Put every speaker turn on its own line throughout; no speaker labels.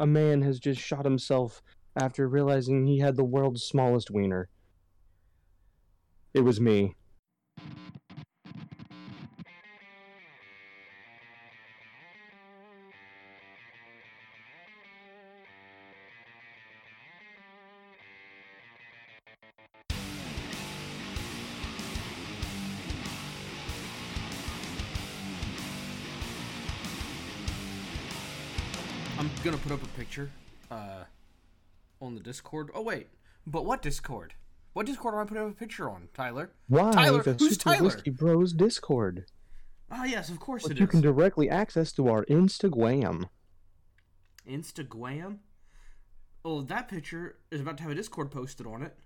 a man has just shot himself after realizing he had the world's smallest wiener. It was me.
On the Discord. Oh wait, but what Discord? What Discord am I putting up a picture on, Tyler?
Why
Tyler,
the
who's
Super
Tyler?
Whiskey Bros Discord?
Ah, yes, of course
Which you
is.
can directly access to our Instagram.
Instagram. Oh, that picture is about to have a Discord posted on it.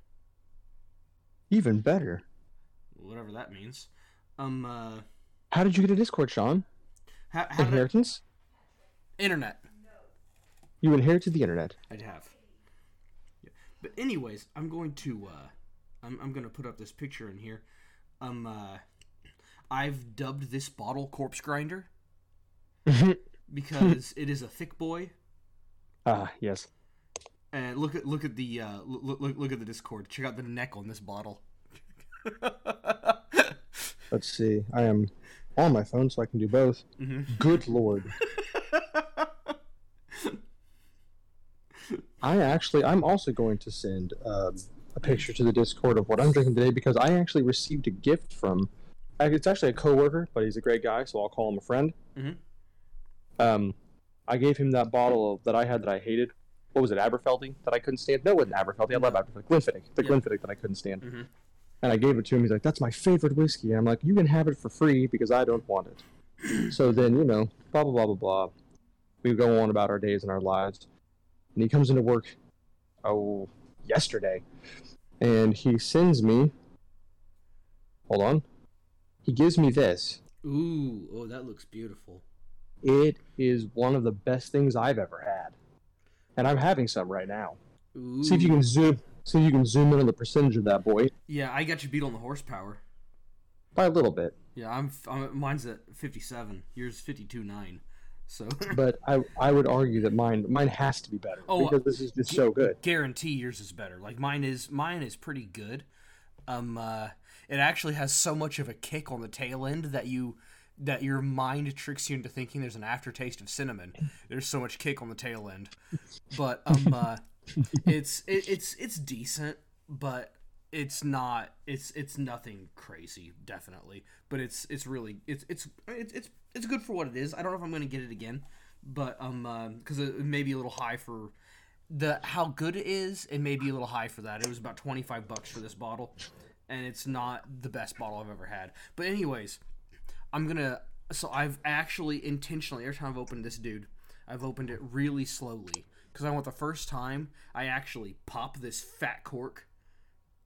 Even better.
Whatever that means. Um, uh,
How did you get a Discord, Sean?
how, how I,
Inheritance?
internet?
You inherited the internet.
I'd have. But anyways, I'm going to uh I'm I'm gonna put up this picture in here. Um uh I've dubbed this bottle corpse grinder because it is a thick boy.
ah, yes.
And look at look at the uh look look, look at the Discord. Check out the neck on this bottle.
Let's see. I am on my phone, so I can do both.
Mhm.
Good lord. I actually, I'm also going to send um, a picture to the Discord of what I'm drinking today because I actually received a gift from. It's actually a coworker, but he's a great guy, so I'll call him a friend.
Mhm.
Um, I gave him that bottle that I had that I hated. What was it, Aberfeldy that I couldn't stand? No, it wasn't Aberfeldy. I love Aberfeldy. Glenfiddich, the
Yeah.
Glenfiddich that I couldn't stand.
Mhm.
And I gave it to him. He's like, "That's my favorite whiskey." And I'm like, "You can have it for free because I don't want it." so then, you know, blah blah blah blah blah. We go on about our days and our lives. And he comes into work, oh, yesterday, and he sends me. Hold on. He gives me this.
Ooh, oh that looks beautiful.
It is one of the best things I've ever had, and I'm having some right now.
Ooh.
See if you can zoom. See if you can zoom in on the percentage of that boy
Yeah, I got you beat on the horsepower.
by a little bit.
Yeah, I'm, I'm mine's at 57. Yours 52.9. So
But I I would argue that mine mine has to be better
Oh,
because this is just so good.
guarantee yours is better. Like mine is mine is pretty good. Um uh it actually has so much of a kick on the tail end that you that your mind tricks you into thinking there's an aftertaste of cinnamon. There's so much kick on the tail end. But um uh it's it, it's it's decent, but it's not it's it's nothing crazy definitely but it's it's really it's it's it's it's, good for what it is. I don't know if i'm gonna get it again but um because it may be a little high for the how good it is it may be a little high for that. It was about 25 bucks for this bottle and it's not the best bottle i've ever had. But anyways i'm gonna so i've actually intentionally every time i've opened this dude i've opened it really slowly because i want the first time i actually pop this fat cork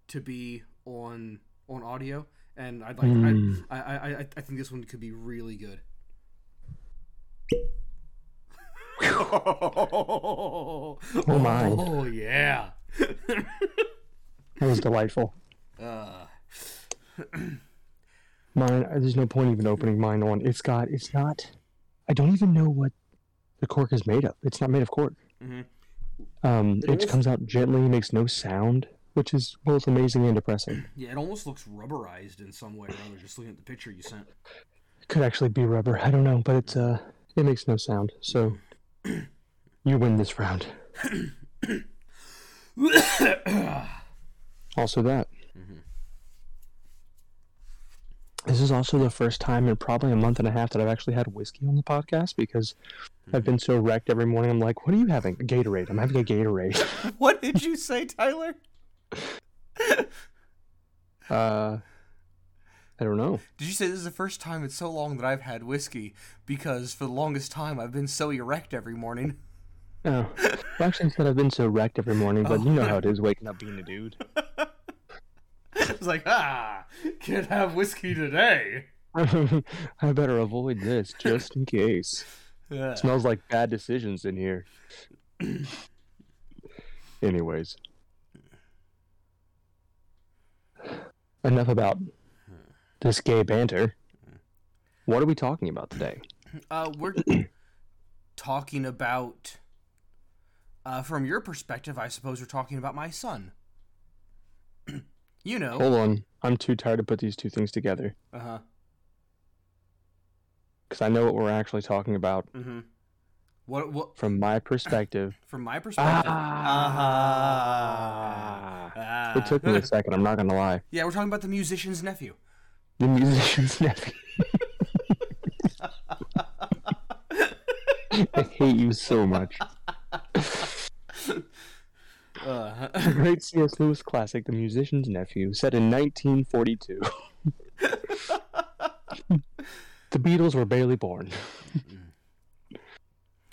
to be on on audio and i'd like
Mm.
I, I i i think this one could be really good oh,
my.
oh yeah
That was delightful.
uh,
Mine, uh, there's no point even opening mine on. It's got, it's not. I don't even know what the cork is made of. It's not made of cork.
Mhm.
Um,
It
it
is-
comes out gently, makes no sound, which is both amazing and depressing.
yeah it almost looks rubberized in some way or other just looking at the picture you sent
It could actually be rubber. I don't know, but it's uh, it makes no sound. So you win this round. Also, that.
Mhm.
This is also the first time in probably a month and a half that I've actually had whiskey on the podcast because I've been so wrecked every morning. I'm like, what are you having? A Gatorade. I'm having a Gatorade.
what did you say tyler
Uh, I don't know.
Did you say this is the first time in so long that I've had whiskey? Because for the longest time I've been so erect every morning.
Oh, well, actually, I said I've been so wrecked every morning, but you know how it is waking up being a dude.
It's like, ah, can't have whiskey today.
I better avoid this just in case.
Yeah.
smells like bad decisions in here. Anyways, enough about this gay banter. What are we talking about today?
Uh, we're talking about Uh, from your perspective, I suppose we're talking about my son. you know.
Hold on. I'm too tired to put these two things together
Uh huh.
because I know what we're actually talking about
Mm-hmm. What? What?
from my perspective.
From my perspective.
Ah.
Ah.
It took me a second. I'm not gonna lie.
yeah, we're talking about the musician's nephew.
The musician's nephew. I hate you so much.
Uh,
The great C.S. Lewis classic, The Musician's Nephew, set in 1942. the Beatles were barely born.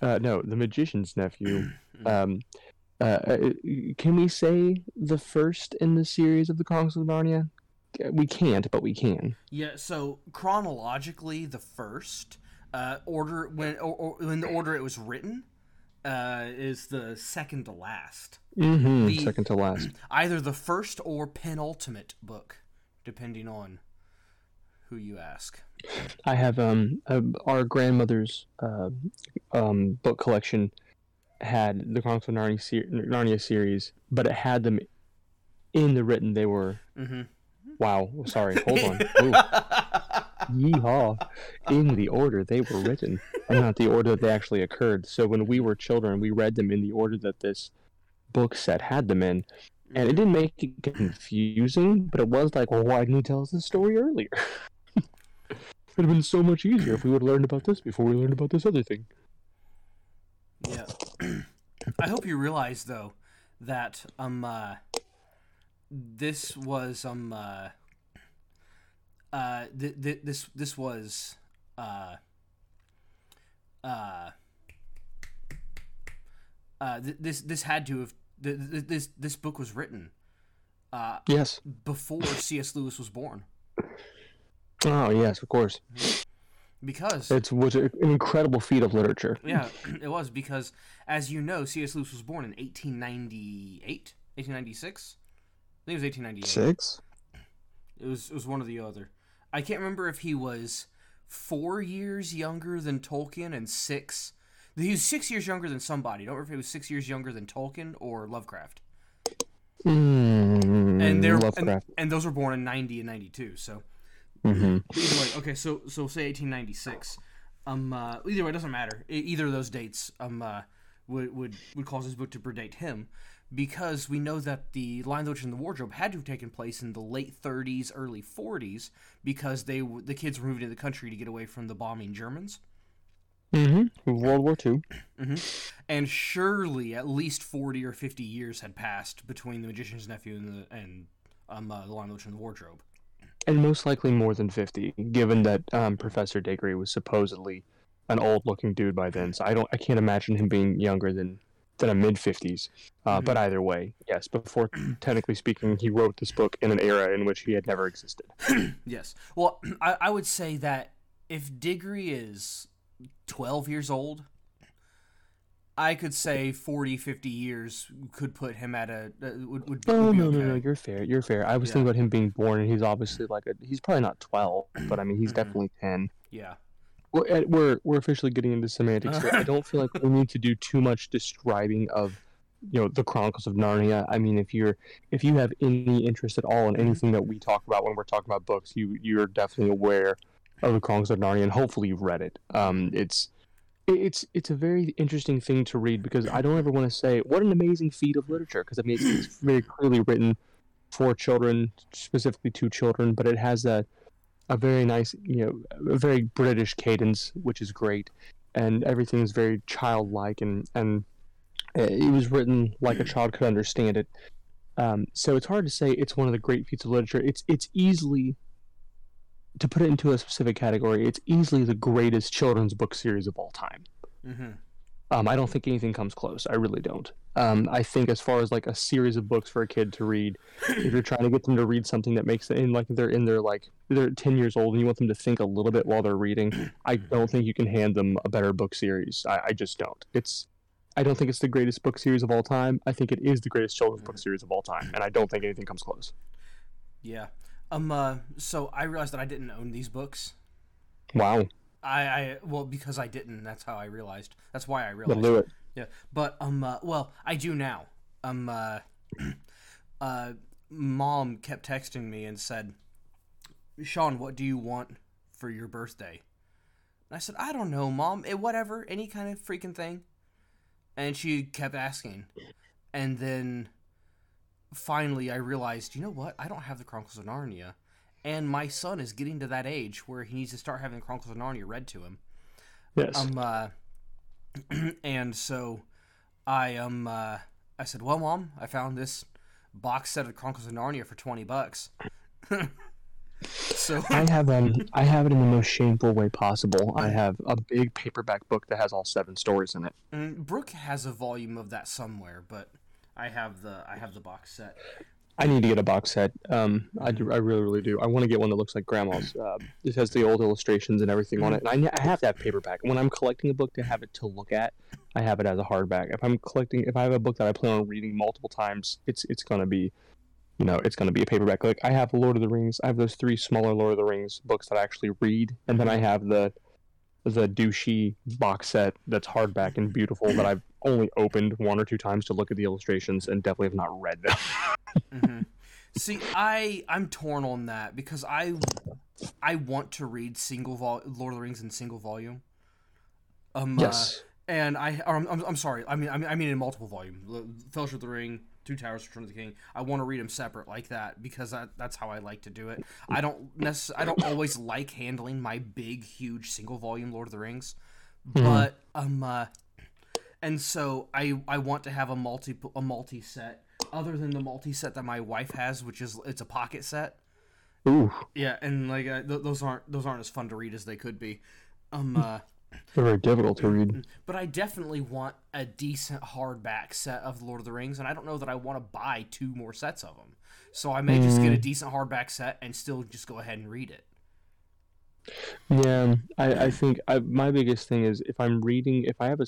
uh, no, The Magician's Nephew. Um, uh, uh, can we say the first in the series of the Chronicles of Narnia? We can't, but we can.
yeah. So chronologically, the first uh, order when or, or in the order it was written uh, is the second to last.
Mm-hmm.
The-
Second to last.
Either the first or penultimate book, depending on who you ask.
I have um uh, our grandmother's uh, um book collection had the Chronicles of Narnia, ser- Narnia series, but it had them in the written. They were
Mm-hmm.
wow. Sorry, hold on. Ooh, yeehaw! In the order they were written, and not the order that they actually occurred. So when we were children, we read them in the order that this book set had them in, and it didn't make it confusing, but it was like, well, why didn't he tell us the story earlier? It would have been so much easier if we would have learned about this before we learned about this other thing.
Yeah. I hope you realize though that um uh, this was um uh, uh th- th- this this was uh uh uh th- this this had to have th- th- this this book was written uh
Yes.
before C.S. Lewis was born
Oh, yes, of course.
Because
It was an incredible feat of literature.
Yeah, it was because, as you know, C.S. Lewis was born in 1898, 1896. I think it was 1898.
Six?
It was it was one or the other. I can't remember if he was four years younger than Tolkien and six. He was six years younger than somebody. I don't remember if he was six years younger than Tolkien or Lovecraft.
Mm,
And they're and,
Lovecraft.
and those were born in 90 and 92. So
hmm
either way, okay. So so say 1896. Um. Uh, either way, it doesn't matter. E- either of those dates um uh, would would would cause this book to predate him, because we know that the Lion, the Witch, and the Wardrobe had to have taken place in the late 30s, early 40s, because they the kids were moving to the country to get away from the bombing Germans.
Mm-hmm. World War Two.
And surely at least 40 or 50 years had passed between the Magician's Nephew and the and um uh, the Lion, the Witch, and the Wardrobe.
And most likely more than 50, given that um, Professor Diggory was supposedly an old-looking dude by then. So I don't, I can't imagine him being younger than than a mid 50s. Uh, But either way, yes. Before, technically speaking, he wrote this book in an era in which he had never existed.
Yes. Well, I, I would say that if Diggory is 12 years old, I could say 40, 50 years could put him at a. Uh, would, would,
Oh
would be
no,
okay.
no, no! You're fair. You're fair. I was
Yeah.
thinking about him being born, and he's obviously like a. He's probably not 12, but I mean, he's
Mhm.
definitely 10.
Yeah.
We're, eh, we're we're officially getting into semantics here. I don't feel like we need to do too much describing of, you know, the Chronicles of Narnia. I mean, if you're if you have any interest at all in anything that we talk about when we're talking about books, you you're definitely aware of the Chronicles of Narnia, and hopefully you've read it. Um, it's it- it's it's a very interesting thing to read because I don't ever want to say what an amazing feat of literature because I mean it's, it's very clearly written for children, specifically to children, but it has a a very nice, you know, a very British cadence, which is great, and everything is very childlike and and uh, it was written like a child could understand it. Um, so it's hard to say it's one of the great feats of literature. It's it's easily to put it into a specific category. It's easily the greatest children's book series of all time.
Mm-hmm.
Um, I don't think anything comes close. I really don't. Um, I think as far as like a series of books for a kid to read, if you're trying to get them to read something that makes it in like they're in their like they're 10 years old and you want them to think a little bit while they're reading, I don't think you can hand them a better book series. I, I just don't. It's I don't think it's the greatest book series of all time. I think it is the greatest children's book series of all time, and I don't think anything comes close.
Yeah. Um. Uh, so I realized that I didn't own these books.
Wow,
I, I well because I didn't. That's how I realized. That's why I realized.
do it.
Yeah, but um, uh, well, I do now. Um, uh, uh, mom kept texting me and said, "Sean, what do you want for your birthday?" And I said, "I don't know, mom. It, whatever, any kind of freaking thing." And she kept asking, and then finally I realized, you know what? I don't have the Chronicles of Narnia, and my son is getting to that age where he needs to start having the Chronicles of Narnia read to him.
Yes.
Um, uh, and so I um uh, I said, "Well, mom, I found this box set of Chronicles of Narnia for twenty bucks." so
I have um I have it in the most shameful way possible. I have a big paperback book that has all seven stories in it.
Mm, Brooke has a volume of that somewhere, but I have the I have the box set.
I need to get a box set. Um, I, do, I really, really do. I want to get one that looks like grandma's. Uh, it has the old illustrations and everything on it. And I, I have to have paperback. When I'm collecting a book to have it to look at, I have it as a hardback. If I'm collecting, if I have a book that I plan on reading multiple times, it's it's gonna be, you know, it's gonna be a paperback. Like I have Lord of the Rings. I have those three smaller Lord of the Rings books that I actually read, and then I have the the douchey box set that's hardback and beautiful that I've only opened one or two times to look at the illustrations and definitely have not read them.
hmm See, I I'm torn on that because I I want to read single vol Lord of the Rings in single volume. Um, uh,
yes.
and I or I'm, I'm, I'm sorry. I mean I mean I mean in multiple volume. Fellowship of the Ring, Two Towers, Return of the King. I want to read them separate like that because that, that's how I like to do it. I don't necess- I don't always like handling my big huge single volume Lord of the Rings, but um uh, and so I I want to have a multi a multi set other than the multi set that my wife has, which is it's a pocket set.
Ooh,
Yeah, and like uh, th- those aren't those aren't as fun to read as they could be. Um, uh,
they're very difficult to read.
but I definitely want a decent hardback set of Lord of the Rings, and I don't know that I want to buy two more sets of them. So I may just get a decent hardback set and still just go ahead and read it.
Yeah, I, I think I, my biggest thing is if I'm reading, if I have a,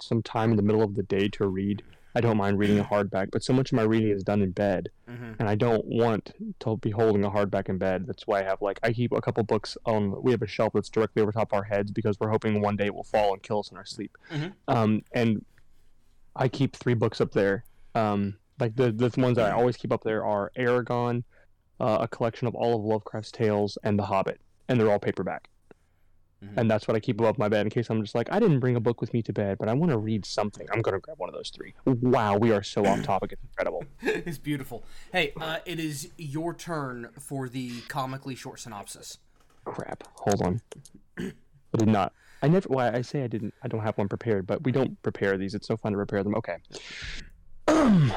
some time in the middle of the day to read, I don't mind reading a hardback. But so much of my reading is done in bed,
hmm
and I don't want to be holding a hardback in bed. That's why I have like I keep a couple books on. We have a shelf that's directly over top our heads because we're hoping one day it will fall and kill us in our sleep.
Mhm.
Um, and I keep three books up there. Um, like the the ones that I always keep up there are Eragon, uh, a collection of all of Lovecraft's tales, and The Hobbit, and they're all paperback.
Mhm.
And that's what I keep above my bed in case I'm just like I didn't bring a book with me to bed, but I want to read something. I'm gonna grab one of those three. Wow, we are so off topic. It's incredible.
it's beautiful. Hey, uh, it is your turn for the comically short synopsis.
Crap. Hold on. I did not. I never. Why I say I didn't. I don't have one prepared, but we don't prepare these. It's so fun to prepare them. Okay.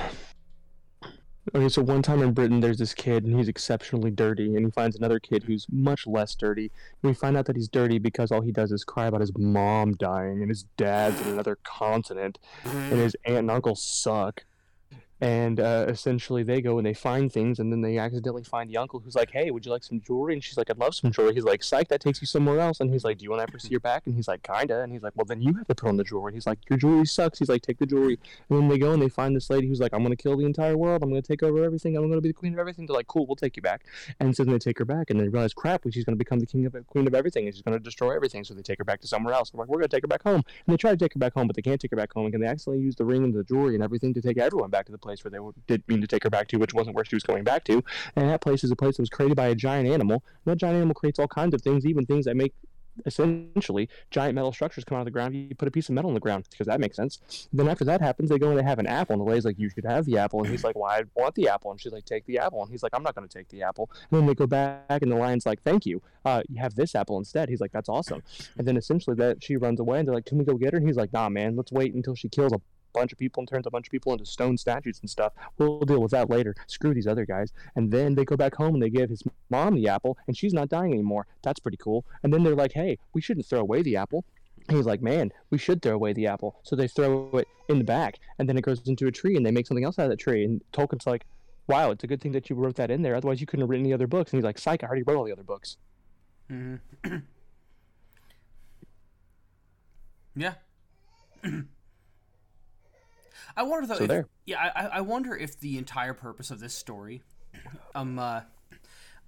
Okay, so one time in Britain, there's this kid, and he's exceptionally dirty, and he finds another kid who's much less dirty. And we find out that he's dirty because all he does is cry about his mom dying, and his dad's in another continent, and his aunt and uncle suck. And uh, essentially, they go and they find things, and then they accidentally find the uncle who's like, "Hey, would you like some jewelry?" And she's like, "I'd love some jewelry." He's like, "Psych, that takes you somewhere else." And he's like, "Do you want to ever see your back?" And he's like, "Kinda." And he's like, "Well, then you have to put on the jewelry." and He's like, "Your jewelry sucks." He's like, "Take the jewelry." And then they go and they find this lady who's like, "I'm gonna kill the entire world. I'm gonna take over everything. I'm gonna be the queen of everything." They're like, "Cool, we'll take you back." And so then they take her back, and they realize, "Crap, she's gonna become the king of queen of everything, and she's gonna destroy everything." So they take her back to somewhere else. They're like, "We're gonna take her back home." And they try to take her back home, but they can't take her back home. And they accidentally use the ring and the jewelry and everything to take everyone back to the place where they did mean to take her back to, which wasn't where she was going back to. And that place is a place that was created by a giant animal. And that giant animal creates all kinds of things, even things that make essentially giant metal structures come out of the ground. You put a piece of metal in the ground because that makes sense. Then after that happens, they go and they have an apple, and the lady's like, "You should have the apple," and he's like, "Well, I want the apple," and she's like, "Take the apple," and he's like, "I'm not going to take the apple." And then they go back, and the lion's like, "Thank you. Uh, you have this apple instead." He's like, "That's awesome." And then essentially that she runs away, and they're like, "Can we go get her?" And he's like, "Nah, man. Let's wait until she kills a bunch of people and turns a bunch of people into stone statues and stuff. We'll deal with that later. Screw these other guys. And then they go back home and they give his mom the apple, and she's not dying anymore. That's pretty cool. And then they're like, hey, we shouldn't throw away the apple. And he's like, man, we should throw away the apple. So they throw it in the back, and then it goes into a tree, and they make something else out of that tree. And Tolkien's like, wow, it's a good thing that you wrote that in there. Otherwise, you couldn't have written any other books. And he's like, psych, I already wrote all the other books.
hmm yeah. I wonder though.
So
if,
there.
Yeah, I, I- wonder if the entire purpose of this story, um, uh,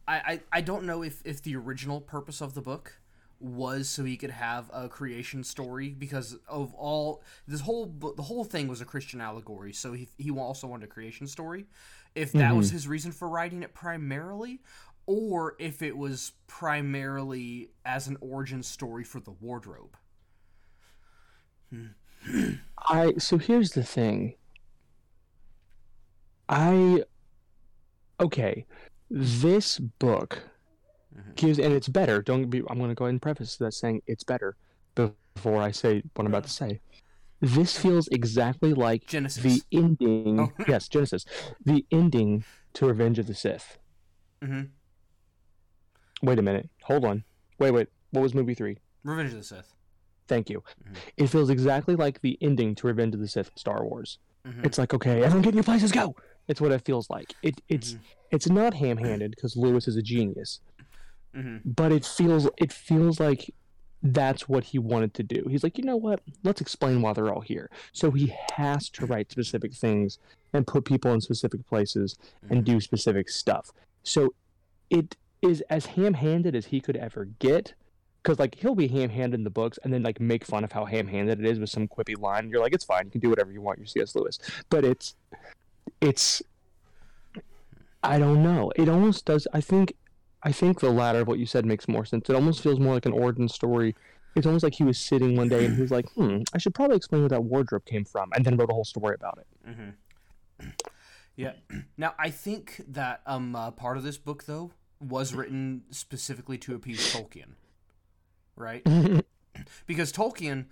I, I, I don't know if if the original purpose of the book was so he could have a creation story because of all this whole the whole thing was a Christian allegory. So he he also wanted a creation story. If that mm-hmm. was his reason for writing it primarily, or if it was primarily as an origin story for the wardrobe.
I so here's the thing. I okay, this book mm-hmm. gives and it's better. Don't be I'm going to go ahead and preface that saying it's better before I say what I'm about to say. This feels exactly like
Genesis.
the ending. Oh. yes, Genesis. The ending to Revenge of the Sith. Mm-hmm. Wait a minute. Hold on. Wait, wait. What was movie three?
Revenge of the Sith.
Thank you. Mm-hmm. It feels exactly like the ending to Revenge of the Sith Star Wars. Mm-hmm. It's like, okay, everyone get in your places, go. It's what it feels like. It it's mm-hmm. it's not ham-handed because Lewis is a genius, mm-hmm. but it feels it feels like that's what he wanted to do. He's like, you know what? Let's explain why they're all here. So he has to write specific things and put people in specific places and mm-hmm. do specific stuff. So it is as ham-handed as he could ever get because like he'll be ham-handed in the books and then like make fun of how ham-handed it is with some quippy line. You're like it's fine. You can do whatever you want. You're cs lewis. But it's it's i don't know. It almost does i think i think the latter of what you said makes more sense. It almost feels more like an origin story. It's almost like he was sitting one day and he was like hmm i should probably explain where that wardrobe came from and then wrote a whole story about it.
Mm-hmm. yeah. Now i think that um uh, part of this book though was written specifically to appease Tolkien, right? because Tolkien,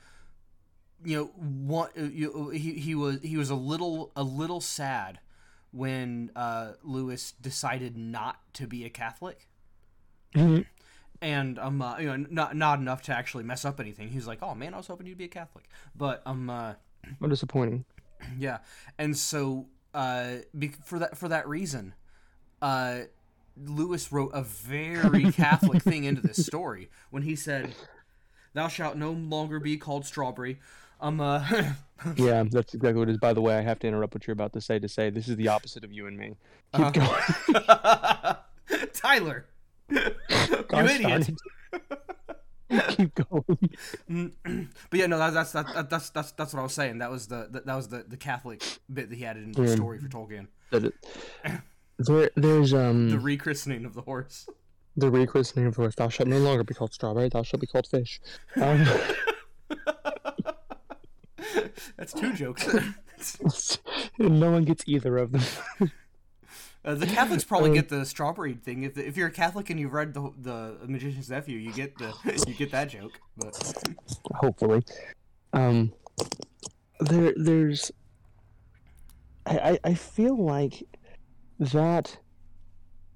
you know, what you, he he was he was a little a little sad when uh, Lewis decided not to be a Catholic. Mm-hmm. And um, uh, you know, not not enough to actually mess up anything. He was like, "Oh man, I was hoping you'd be a Catholic," but um, uh,
what disappointing.
Yeah, and so uh, be- for that for that reason, uh, Lewis wrote a very Catholic thing into this story when he said, "Thou shalt no longer be called strawberry." Um, uh,
yeah, that's exactly what it is. By the way, I have to interrupt what you're about to say to say this is the opposite of you and me. Keep uh,
going, Tyler. you idiot.
Keep going.
but yeah, no, that's that's that, that's that's that's what I was saying. That was the that, was the the Catholic bit that he added into the story for Tolkien.
There, there's um
the rechristening of the horse.
The rechristening of the horse. Thou shalt no longer be called strawberry. Thou shalt be called fish. Um,
That's two jokes.
no one gets either of them.
Uh, the Catholics probably um, get the strawberry thing. If, if you're a Catholic and you've read the the Magician's Nephew, you get the you get that joke. But
hopefully, um, there there's I I feel like that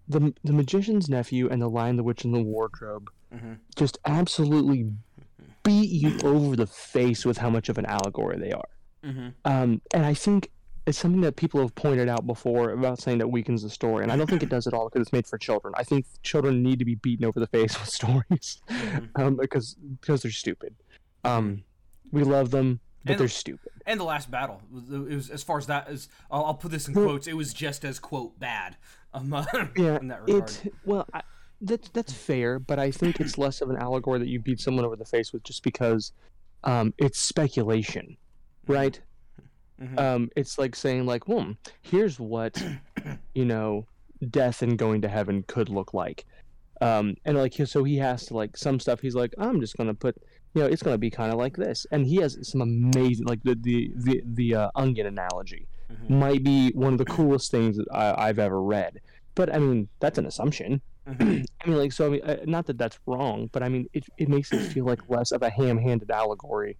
the the magician's nephew and the lion, the witch, and the wardrobe mm-hmm. just absolutely beat you over the face with how much of an allegory they are. Mm-hmm. Um, and I think it's something that people have pointed out before about saying that weakens the story, and I don't think it does at all because it's made for children. I think children need to be beaten over the face with stories mm-hmm. um, because because they're stupid. Um, we love them, but and, they're stupid.
And the last battle, it was as far as that as I'll, I'll put this in quotes. It was just as quote bad. Um,
yeah, in that regard. It, well, I, that's that's fair, but I think it's less of an allegory that you beat someone over the face with just because um, it's speculation, right? Mm-hmm. Um, it's like saying like, hmm, here's what you know, death and going to heaven could look like. Um, and like so he has to like some stuff he's like i'm just gonna put you know, it's going to be kind of like this. And he has some amazing, like the the the, the uh, onion analogy mm-hmm. might be one of the coolest things that I, have ever read. But I mean, that's an assumption. Mm-hmm. I mean, like, so I mean, uh, not that that's wrong, but I mean, it it makes it feel like less of a ham-handed allegory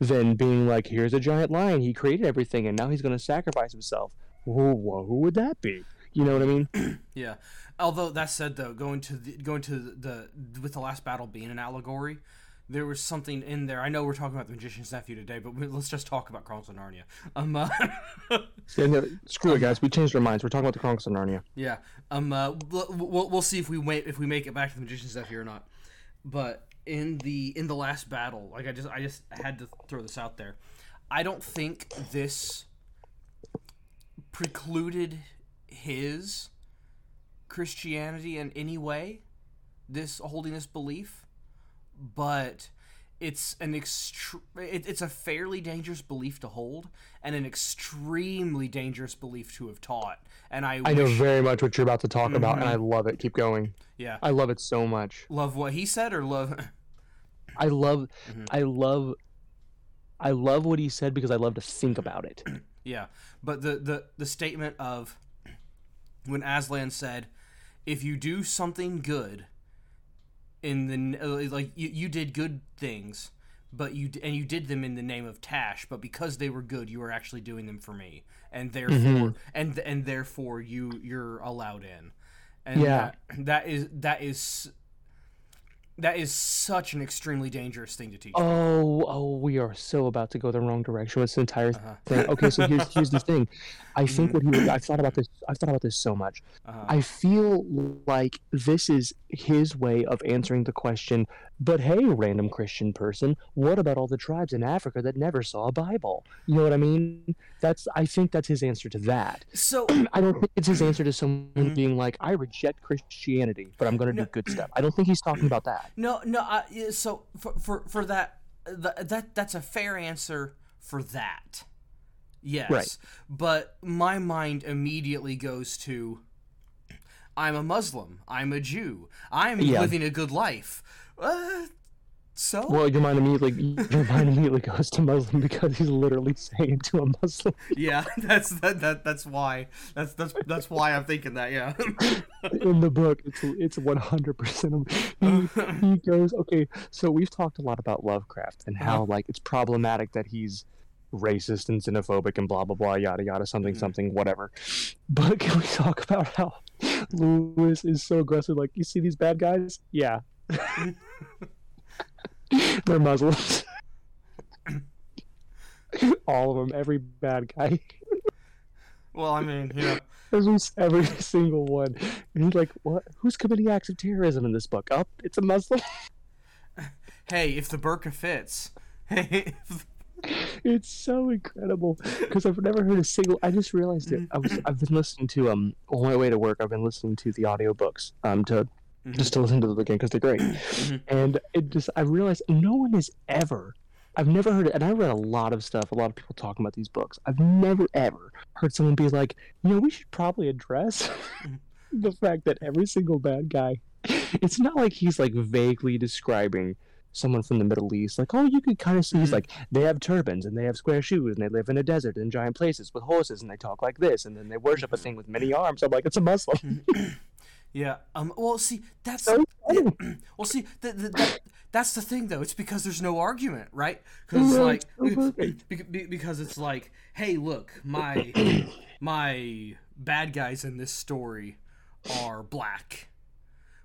than being like, here's a giant lion, he created everything, and now he's going to sacrifice himself. Who, who would that be? You know what I mean?
yeah. Although that said, though, going to the, going to the, the with the last battle being an allegory, there was something in there. I know we're talking about the Magician's Nephew today, but we, let's just talk about Chronicles of Narnia. Um, uh,
yeah, no, screw it, guys. We changed our minds. We're talking about the Chronicles of Narnia.
Yeah. Um. Uh, we'll, we'll see if we wait if we make it back to the Magician's Nephew or not. But in the in the last battle, like I just I just had to throw this out there. I don't think this precluded his Christianity in any way. This holding this belief but it's an extre- it, it's a fairly dangerous belief to hold and an extremely dangerous belief to have taught. And I
I know very much what you're about to talk about, and I
Mm-hmm.
love it. Keep going.
yeah.
I love it so much.
Love what he said or love
I love,
Mhm.
I love, I love what he said because I love to think about it.
Yeah, but the the the statement of when Aslan said, "If you do something good, in the uh, like you, you did good things, but you and you did them in the name of Tash, but because they were good, you were actually doing them for me, and therefore
Mhm.
and and therefore you you're allowed in." And
Yeah.
that, that is that is that is such an extremely dangerous thing to teach.
Oh, oh, we are so about to go the wrong direction with this entire
Uh-huh.
thing. Okay, so here's here's the thing. I think what he was. I've thought about this. I've thought about this so much.
Uh-huh.
I feel like this is his way of answering the question. But hey, random Christian person, what about all the tribes in Africa that never saw a Bible? You know what I mean? That's. I think that's his answer to that.
so
I don't think it's his answer to someone
Mhm.
being like, I reject Christianity, but I'm going to
No.
do good stuff. I don't think he's talking about that.
No, no. Uh, so for for for that, th- that that's a fair answer for that. Yes,
Right.
but my mind immediately goes to, I'm a Muslim. I'm a Jew. I'm
Yeah.
living a good life. Uh, so
Well, your mind immediately your mind immediately goes to Muslim because he's literally saying to a Muslim.
yeah, that's that, that that's why that's that's that's why I'm thinking that. Yeah.
In the book, it's it's one hundred percent. He goes okay. So we've talked a lot about Lovecraft and how like it's problematic that he's racist and xenophobic and blah blah blah yada yada something
Mhm.
something whatever. But can we talk about how Lewis is so aggressive? Like you see these bad guys? Yeah, they're Muslims. All of them, every bad guy.
well, I mean, you know,
Every, every single one. And he's like, what? Who's committing acts of terrorism in this book? Oh, it's a Muslim.
hey, if the burqa fits, hey,
It's so incredible because I've never heard a single. I just realized it. I was. I've been listening to um on my way to work. I've been listening to the audiobooks um to
Mhm.
just to listen to them again because they're great.
Mhm.
And it just I realized no one has ever. I've never heard it, and I read a lot of stuff. A lot of people talking about these books. I've never ever heard someone be like, you know, we should probably address the fact that every single bad guy. It's not like he's like vaguely describing someone from the Middle East. Like, oh, you could kind of see he's
Mhm.
like they have turbans and they have square shoes and they live in a desert in giant places with horses and they talk like this and then they worship a thing with many arms. I'm like, it's a Muslim.
Yeah. Um. Well, see, that's
So
Yeah, well, see, th- th- that, that's the thing, though. It's because there's no argument, right? Because like,
it's
be- be- because it's like, hey, look, my my bad guys in this story are black.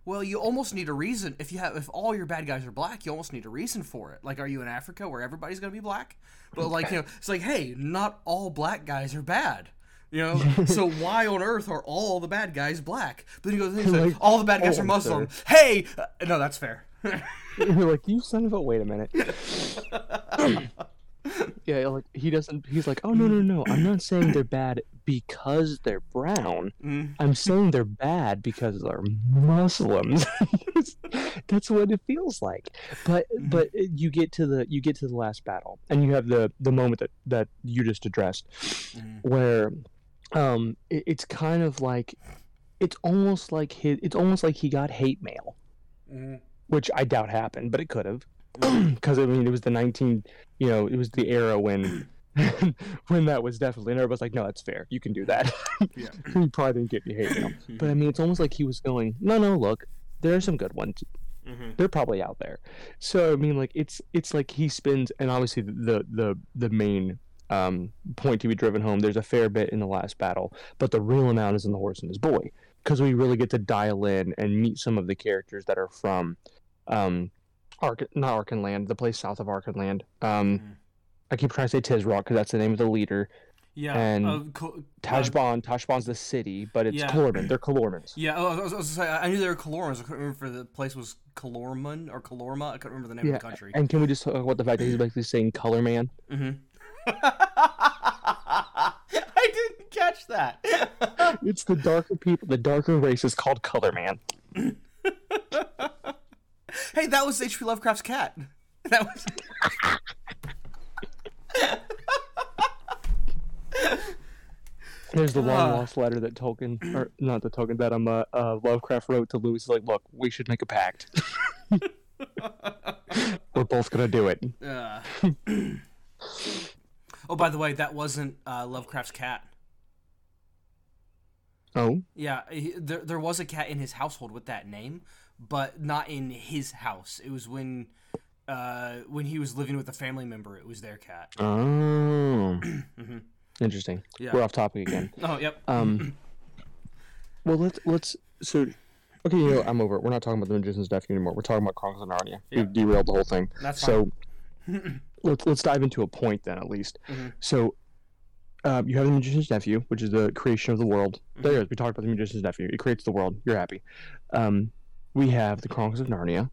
Well, you almost need a reason. If you have, if all your bad guys are black, you almost need a reason for it. Like, are you in Africa where everybody's gonna be black? But like, you know, it's like, hey, not all black guys are bad. You know, so why on earth are all the bad guys black? But then you go, to the thing, like, all the bad guys
oh,
are
I'm
Muslim. Hey, uh, no, that's fair.
You're like, you son of a. Wait a minute. yeah, like he doesn't. He's like, oh no no no. I'm not saying they're bad because they're brown.
Mm,
I'm saying they're bad because they're Muslims. That's what it feels like. But
Mhm.
but you get to the you get to the last battle, and you have the the moment that that you just addressed,
mm,
where um it, it's kind of like it's almost like his it's almost like he got hate mail,
mm,
which I doubt happened, but it could have, because I mean it was the 19 you know it was the era when. when that was definitely, and everybody's like, "No, that's fair. You can do that."
Yeah.
he probably didn't get any hate mail. But I mean, it's almost like he was going, no, no, look, there are some good ones.
mhm.
They're probably out there. So I mean, like it's it's like he spends, and obviously the the the main um, point to be driven home. There's a fair bit in the last battle, but the real amount is in the horse and his boy, because we really get to dial in and meet some of the characters that are from, um, Ark not Archenland, the place south of Archenland. Um,
Mhm.
I keep trying to say Tisroc because that's the name of the leader.
Yeah.
And
uh, co- uh,
Tashbaan, Tashbaan's the city, but it's
yeah.
Calormen. They're Kalormans.
Yeah, oh, I was, I was gonna say, I knew they were Calormans. I couldn't remember if the place was Calorman or Calorma. I couldn't remember the name
Yeah,
of the country.
And can we just talk about the fact that he's basically saying color man?
hmm I didn't catch that.
It's the darker people, the darker race is called color man.
Hey, that was H.P. Lovecraft's cat. That was.
There's the long
Ah.
lost letter that Tolkien, or not the Tolkien, that um, uh, uh, Lovecraft wrote to Lewis. Like, look, we should make a pact. We're both gonna do it.
Uh. Oh, by the way, that wasn't uh, Lovecraft's cat.
Oh,
Yeah, he, there there was a cat in his household with that name, but not in his house. It was when uh, when he was living with a family member. It was their cat.
oh,
Mhm.
interesting.
Yeah.
We're off topic again.
Oh, yep.
Um, well, let's let's so. Okay, you know, I'm over it. We're not talking about the Magician's Death anymore. We're talking about Chronicles of Narnia.
Yeah.
We derailed the whole thing.
That's fine.
So let's let's dive into a point then, at least.
Mhm.
So uh, you have the Magician's Nephew, which is the creation of the world.
Mm-hmm.
There, it is. we talked about the Magician's Nephew. It creates the world. You're happy. Um, we have the Chronicles of Narnia,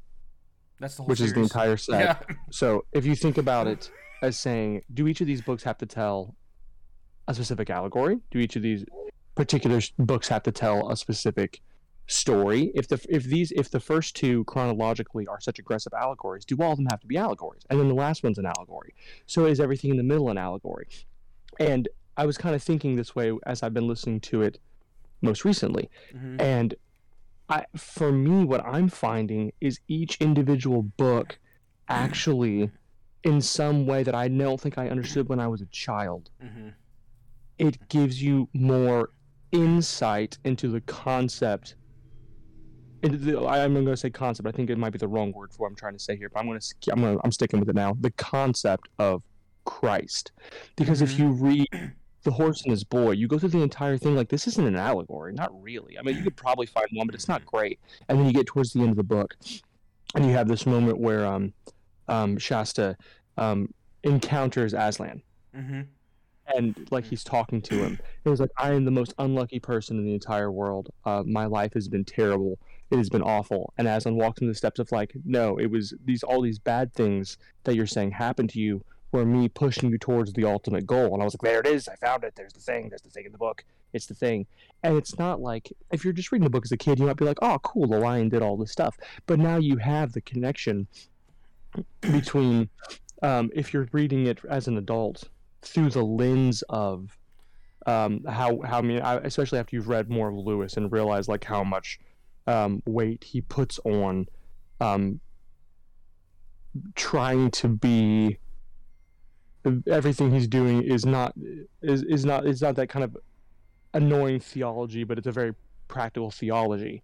That's the whole
which is the entire set.
Yeah.
So if you think about it as saying, do each of these books have to tell a specific allegory? Do each of these particular books have to tell a specific story? If the if these if the first two chronologically are such aggressive allegories, do all of them have to be allegories? And then the last one's an allegory. So is everything in the middle an allegory? And I was kind of thinking this way as I've been listening to it most recently.
Mhm.
And I, for me, what I'm finding is each individual book actually, in some way that I don't think I understood when I was a child,
Mhm.
it gives you more insight into the concept. Into the, I- I'm going to say concept. I think it might be the wrong word for what I'm trying to say here, but I'm going to I'm going to I'm sticking with it now. The concept of Christ, because if
Mhm.
you read the horse and his boy, you go through the entire thing like this isn't an allegory, not really. I mean, you could probably find one, but it's not great. And then you get towards the end of the book, and you have this moment where um, um, Shasta um, encounters Aslan,
Mhm.
and like he's talking to him. It was like, I am the most unlucky person in the entire world. Uh, my life has been terrible. It has been awful. And Aslan walks in the steps of like, no, it was these all these bad things that you're saying happened to you were me pushing you towards the ultimate goal. And I was like, there it is. I found it. There's the thing. There's the thing in the book. It's the thing. And it's not like if you're just reading the book as a kid, you might be like, oh, cool, the lion did all this stuff. But now you have the connection between um, if you're reading it as an adult through the lens of um, how how I mean, I, especially after you've read more of Lewis and realize like how much um, weight he puts on um, trying to be everything he's doing is not is, is not is not that kind of annoying theology, but it's a very practical theology.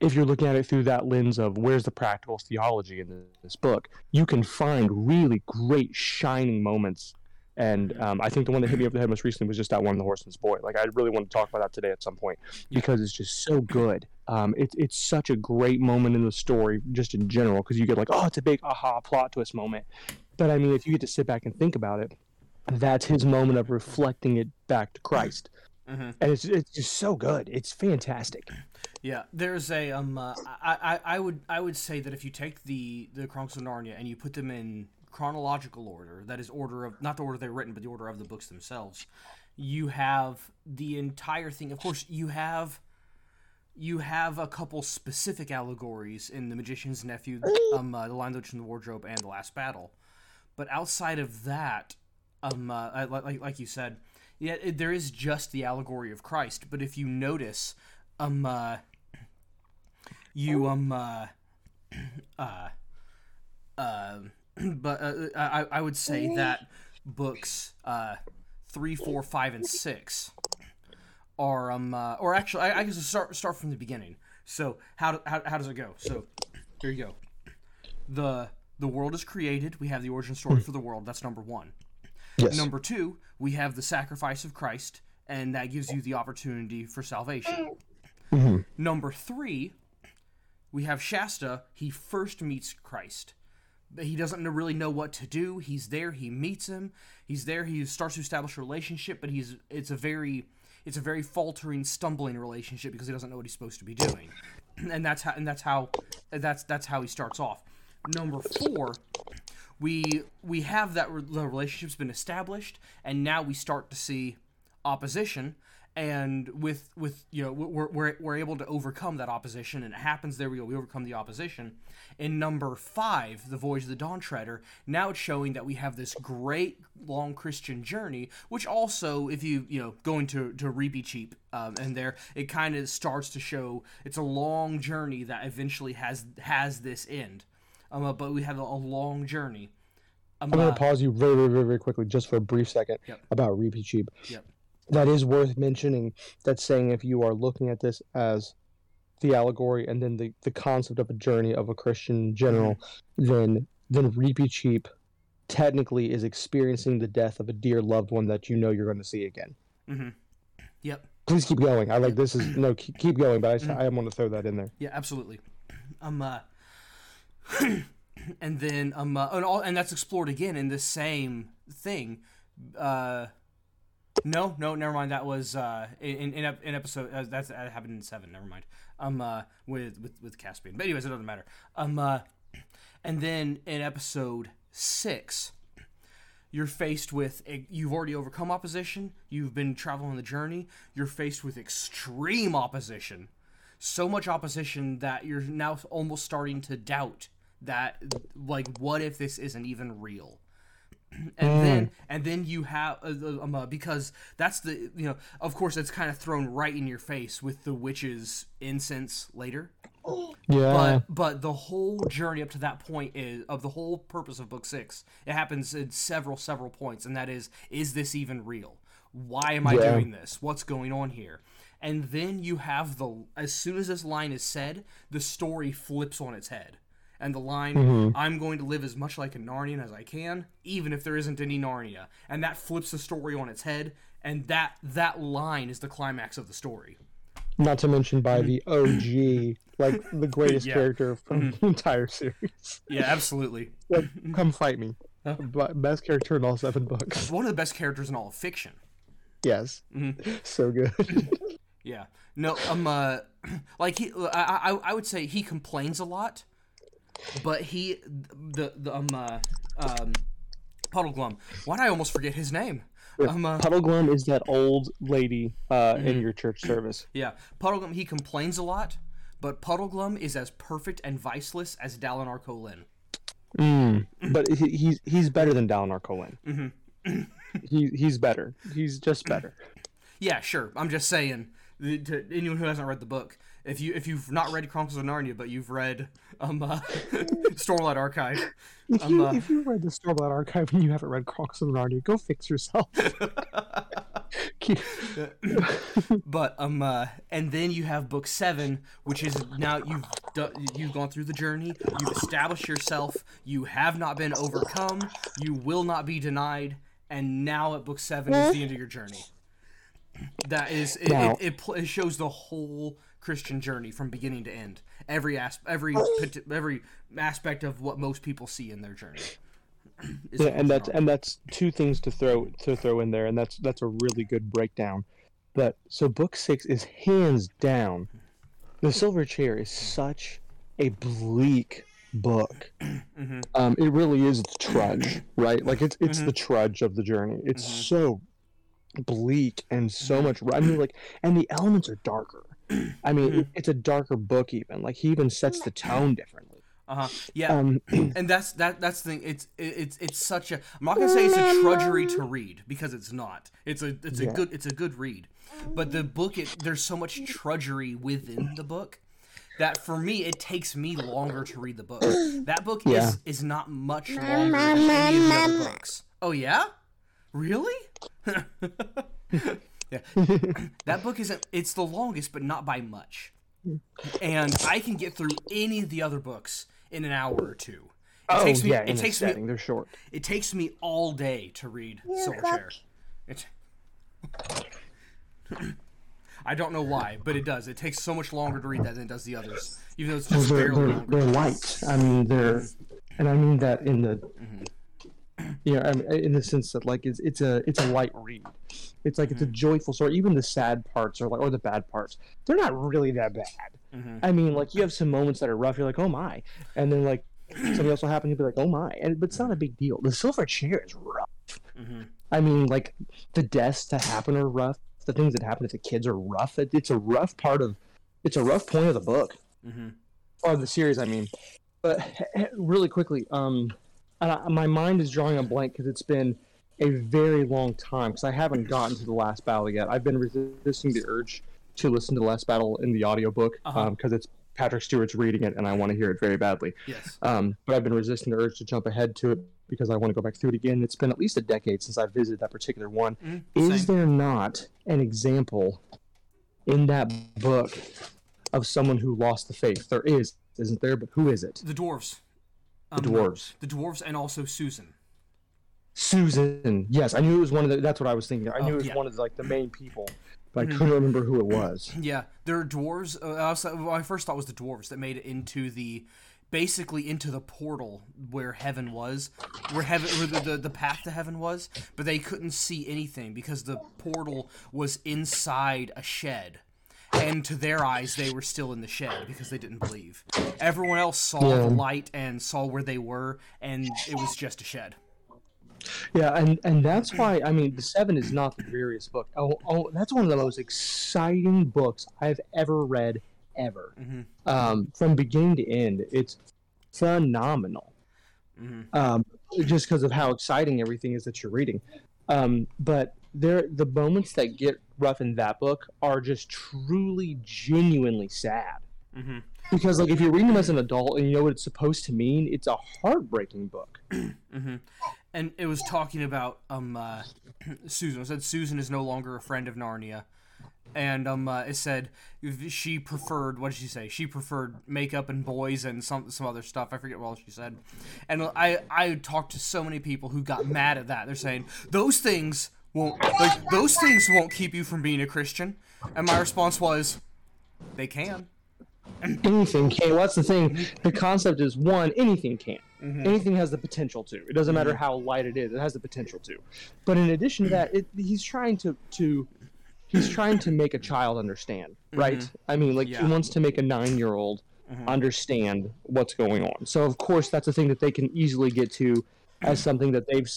If you're looking at it through that lens of where's the practical theology in this book, you can find really great shining moments. And um, I think the one that hit me over the head most recently was just that one, the Horse and his boy. Like I really want to talk about that today at some point because it's just so good. Um, it's it's such a great moment in the story, just in general, because you get like, oh, it's a big aha plot twist moment. But I mean, if you get to sit back and think about it, that's his moment of reflecting it back to Christ,
Mhm.
and it's it's just so good. It's fantastic.
Yeah, there's a um. Uh, I, I I would I would say that if you take the the Chronicles of Narnia and you put them in chronological order, that is order of not the order they're written, but the order of the books themselves, you have the entire thing. Of course, you have you have a couple specific allegories in the Magician's Nephew, um, uh, the Lion, the Witch, and the Wardrobe, and the Last Battle. But outside of that, um, uh, like like you said, yeah, it, there is just the allegory of Christ. But if you notice, um, uh, you um, uh, uh, uh, but uh, I I would say that books uh, three, four, five, and six are um, uh, or actually, I, I guess start start from the beginning. So how how how does it go? So here you go. The the world is created. We have the origin story for the world. That's number one.
Yes.
Number two, we have the sacrifice of Christ, and that gives you the opportunity for salvation.
Mhm.
Number three, we have Shasta. He first meets Christ. He doesn't really know what to do. He's there. He meets him. He's there. He starts to establish a relationship, but he's it's a very it's a very faltering, stumbling relationship because he doesn't know what he's supposed to be doing, and that's how and that's how that's that's how he starts off. Number four, we we have that re- the relationship's been established and now we start to see opposition and with with you know we're, we're, we're able to overcome that opposition and it happens there we go we overcome the opposition in number five the voyage of the dawn treader now it's showing that we have this great long christian journey which also if you you know going to to Reepicheep um, and there it kind of starts to show it's a long journey that eventually has has this end um, uh, but we have a, a long journey um,
I'm
uh,
gonna pause you very, very, very, very quickly just for a brief second
Yep.
about Reepicheep.
Yep.
That is worth mentioning. That's saying if you are looking at this as the allegory and then the, the concept of a journey of a Christian general, then then Reepicheep technically is experiencing the death of a dear loved one that you know you're going to see again.
Mm-hmm. yep
Please keep going. I like this is no keep, keep going, but I,
Mm-hmm.
I want to throw that in there.
Yeah, absolutely. Um, uh, and then um, uh, and, all, and that's explored again in the same thing. Uh, no, no, never mind. That was uh, in in, in episode uh, that's that happened in seven. Never mind. Um, uh, with with with Caspian. But anyways, it doesn't matter. Um, uh, and then in episode six. You're faced with you've already overcome opposition. You've been traveling the journey. You're faced with extreme opposition so much opposition that you're now almost starting to doubt that like what if this isn't even real and then and then you have uh, uh, um, uh, because that's the you know of course it's kind of thrown right in your face with the witch's incense later.
Yeah.
but but the whole journey up to that point is of the whole purpose of book six it happens in several several points and that is is this even real? Why am i
Yeah.
doing this? What's going on here? And then you have the as soon as this line is said the story flips on its head and the line i'm going to live as much like a narnian as i can even if there isn't any narnia and that flips the story on its head and that that line is the climax of the story
Not to mention by the OG, like the greatest
Yeah.
character from the entire series.
yeah absolutely
Like, come fight me. But best character in all seven books.
one of the best characters in all of fiction
Yes. So good.
Yeah. No, um, uh, like he, I, I, I would say he complains a lot, but he, the, the um, uh, um, Puddleglum. Why did I almost forget his name? Um, uh,
Puddleglum is that old lady uh, in your church service.
yeah, Puddleglum. He complains a lot, but Puddleglum is as perfect and viceless as Dalinar Kholin.
Mm. But he, he's he's better than Dalinar Kholin. he he's better. He's just better.
Yeah, sure. I'm just saying to anyone who hasn't read the book. If you if you've not read Chronicles of Narnia, but you've read um uh, Stormlight Archive,
If
Um,
you
uh,
if you read the Stormlight Archive and you haven't read Chronicles of Narnia, go fix yourself.
But um, uh, and then you have book seven, which is now you've done, you've gone through the journey, you've established yourself, you have not been overcome, you will not be denied, and now at book seven is the end of your journey. That is, it,
Now-
it, it, it shows the whole Christian journey from beginning to end, every asp- every every aspect of what most people see in their journey. is
yeah, and that's and that's two things to throw to throw in there, and that's that's a really good breakdown. But so book six is hands down, the Silver Chair is such a bleak book.
Mm-hmm.
Um, it really is the trudge, right? Like it's it's the trudge of the journey. It's
Mm-hmm.
so bleak and so much. I mean, like, and the elements are darker. I mean,
Mm-hmm.
it's a darker book. Even like he even sets the tone differently.
Uh huh. Yeah.
Um,
and that's that that's the thing it's it's it's such a i'm not gonna say it's a trudgery to read because it's not it's a it's a
Yeah.
good it's a good read but the book it there's so much trudgery within the book that for me it takes me longer to read the book that book
Yeah.
is is not much longer than any of the other books oh yeah really yeah that book isn't it's the longest but not by much and i can get through any of the other books in an hour or two it
oh
takes me
yeah,
it
in a
takes me
setting, they're short.
it takes me all day to read Silver Chair. It, I don't know why, but it does. It takes so much longer to read that than it does the others, even though it's just
they're,
barely
they're, they're light. I mean, they're, and I mean that in the, mm-hmm. you know, I mean, in the sense that like it's it's a it's a light read. It's like it's a joyful story. Even the sad parts or like, or the bad parts, they're not really that bad. I mean, like you have some moments that are rough. You're like, oh my, and then like something else will happen. You'll be like, oh my, and but it's not a big deal. The Silver Chair is rough. I mean, like the deaths that happen are rough. the things that happen to the kids are rough. It, it's a rough part of, it's a rough point of the book
Mm-hmm.
or the series. I mean, but really quickly, um, I, my mind is drawing a blank because it's been a very long time because I haven't gotten to the last battle yet. I've been resisting the urge to listen to the last battle in the audiobook because
Uh-huh.
um, it's Patrick Stewart's reading it and I want to hear it very badly.
Yes.
Um, but I've been resisting the urge to jump ahead to it because I want to go back through it again. It's been at least a decade since I visited that particular one.
Mhm.
Is
Same.
there not an example in that book of someone who lost the faith? There is, isn't there? But who is it?
the dwarves?
The
Um,
dwarves.
The dwarves, and also Susan.
Susan. Yes, I knew it was one of the. That's what I was thinking. I knew
Oh,
it was
yeah.
one of the, like the main people, but. I couldn't remember who it was.
Yeah, there are dwarves. Uh, what I first thought was the dwarves that made it into the, basically into the portal where heaven was, where heaven, where the, the the path to heaven was, but they couldn't see anything because the portal was inside a shed. And to their eyes, they were still in the shed because they didn't believe. Everyone else saw
Yeah.
the light and saw where they were, and it was just a shed.
Yeah, and and that's why I mean the seven is not the dreariest book. Oh, oh that's one of the most exciting books I've ever read ever.
Mhm.
Um, from beginning to end, it's phenomenal.
Mhm.
Um, just because of how exciting everything is that you're reading. Um, but there, the moments that get rough in that book are just truly, genuinely sad.
Mhm.
Because like if you're reading them as an adult and you know what it's supposed to mean, it's a heartbreaking book.
hmm And it was talking about um uh, Susan. It said Susan is no longer a friend of Narnia, and um uh, it said she preferred what did she say? She preferred makeup and boys and some some other stuff. I forget what else she said. And I I talked to so many people who got mad at that. They're saying those things won't like those things won't keep you from being a Christian. And my response was, they can.
Anything can. Well, that's the thing. The concept is one, anything can. Mm-hmm. Anything has the potential to. It doesn't matter mm-hmm. how light it is. It has the potential to. But in addition to that, it, he's trying to to he's trying to make a child understand, mm-hmm. right? I mean, like
Yeah.
he wants to make a nine year old understand what's going on. So of course, that's a thing that they can easily get to as something that they've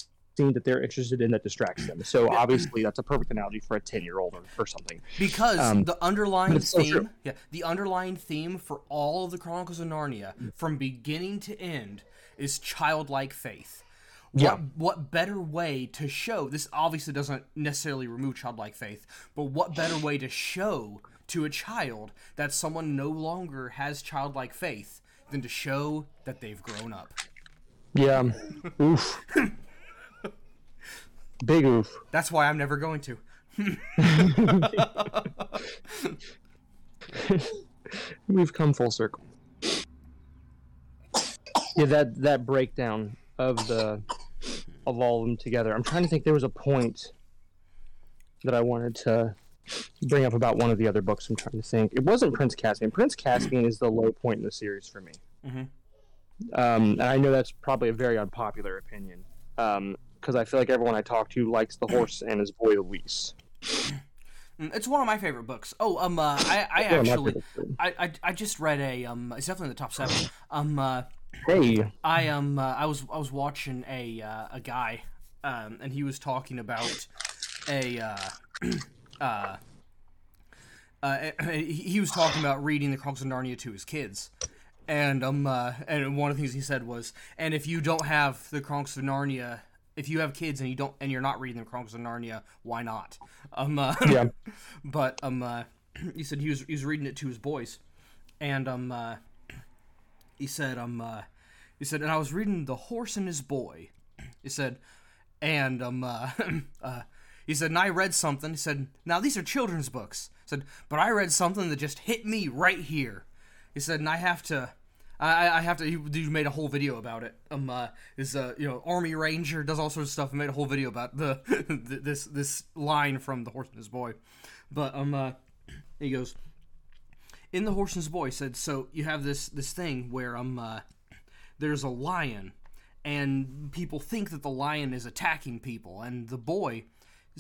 seen that they're interested in that distracts them. So obviously, that's a perfect analogy for a ten year old or, or something.
Because
Um,
the underlying
it's so
theme, yeah, the underlying theme for all of the Chronicles of Narnia, from beginning to end, is childlike faith. What,
Yeah.
what better way to show this? Obviously, doesn't necessarily remove childlike faith, but what better way to show to a child that someone no longer has childlike faith than to show that they've grown up?
Yeah. oof. Big oof.
That's why I'm never going to.
We've come full circle. Yeah, that that breakdown of the of all of them together. I'm trying to think. There was a point that I wanted to bring up about one of the other books. I'm trying to think. It wasn't Prince Caspian. Prince Caspian is the low point in the series for me.
Mhm.
Um, and I know that's probably a very unpopular opinion because I feel like everyone I talk to likes the horse and his boy least.
Mm, It's one of my favorite books. Oh, um, uh, I, I actually. I, I, I just read a, um, it's definitely in the top seven. Um, uh,
Hey,
I um uh, I was I was watching a uh, a guy um and he was talking about a uh uh uh he he was talking about reading the Chronicles of Narnia to his kids. And um uh, and one of the things he said was and if you don't have the Chronicles of Narnia if you have kids and you don't and you're not reading the Chronicles of Narnia, why not? Um uh,
yeah,
but um uh, he said he was he was reading it to his boys and um uh, he said um uh, he said and I was reading The Horse and His Boy. He said and um uh, uh he said and I read something. He said now these are children's books. He said but I read something that just hit me right here. He said and I have to I, I have to. He he made a whole video about it. Um, uh, is uh, you know, Army Ranger does all sorts of stuff. and made a whole video about the this this line from the Horse and His Boy, but um, uh, he goes in the Horse and His Boy said so. You have this this thing where um, uh, there's a lion, and people think that the lion is attacking people, and the boy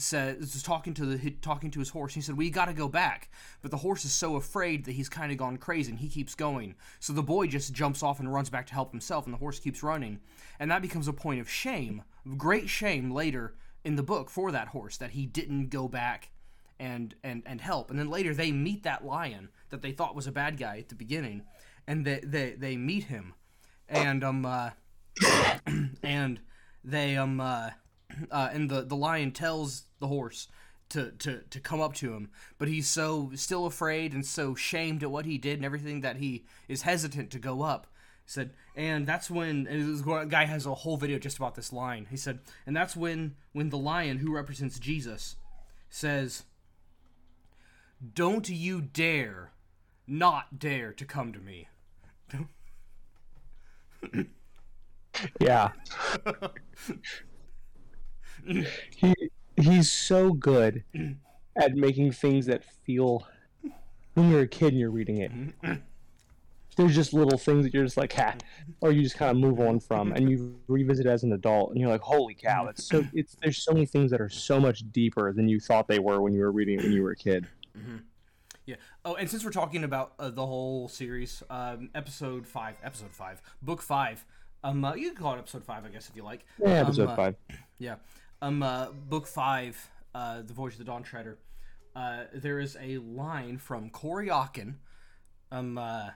says is talking to the talking to his horse. He said, "We got to go back," but the horse is so afraid that he's kind of gone crazy, and he keeps going. So the boy just jumps off and runs back to help himself, and the horse keeps running, and that becomes a point of shame, great shame later in the book for that horse that he didn't go back and and and help. And then later they meet that lion that they thought was a bad guy at the beginning, and they they, they meet him, and um uh, and they um uh, uh, and the the lion tells the horse to, to, to come up to him, but he's so still afraid and so shamed at what he did and everything that he is hesitant to go up. He said, and that's when and this guy has a whole video just about this line. He said, and that's when when the lion who represents Jesus says, "Don't you dare, not dare to come to me."
Yeah. he he's so good at making things that feel when you're a kid and you're reading it. There's just little things that you're just like, ha, or you just kind of move on from, and you revisit as an adult, and you're like, holy cow, it's so it's there's so many things that are so much deeper than you thought they were when you were reading it when you were a kid.
Yeah. Oh, and since we're talking about uh, the whole series, um, episode five, episode five, book five. Um, uh, you can call it episode five, I guess, if you like.
Yeah, episode
Um, uh,
five.
Yeah. Um, uh, book five, uh, The Voyage of the Dawn Treader. Uh, there is a line from Coriakin, um, uh,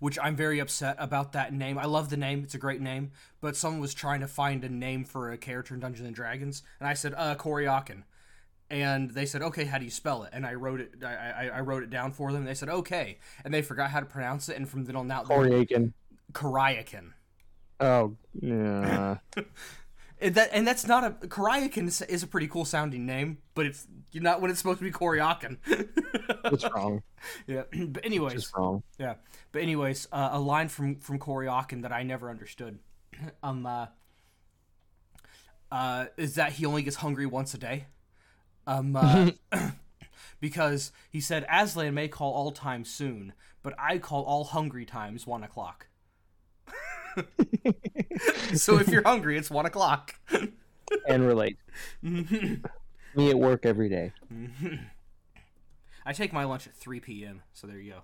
which I'm very upset about that name. I love the name; it's a great name. But someone was trying to find a name for a character in Dungeons and Dragons, and I said, "Uh, Coriakin," and they said, "Okay, how do you spell it?" And I wrote it. I, I, I wrote it down for them. And they said, "Okay," and they forgot how to pronounce it. And from then on out,
Corey Aiken.
Coriakin.
Oh, yeah.
And that and that's not a Koryakin is, a pretty cool sounding name, but it's you're not when it's supposed to be Coriakin.
it's wrong.
yeah. But anyways,
It's wrong.
yeah. But anyways, uh, a line from from Coriakin that I never understood. um. Uh, uh, is that he only gets hungry once a day? Um. Uh, because he said Aslan may call all times soon, but I call all hungry times one o'clock. so if you're hungry, it's one o'clock.
And relate. Me at work every day.
I take my lunch at 3 p.m. So there you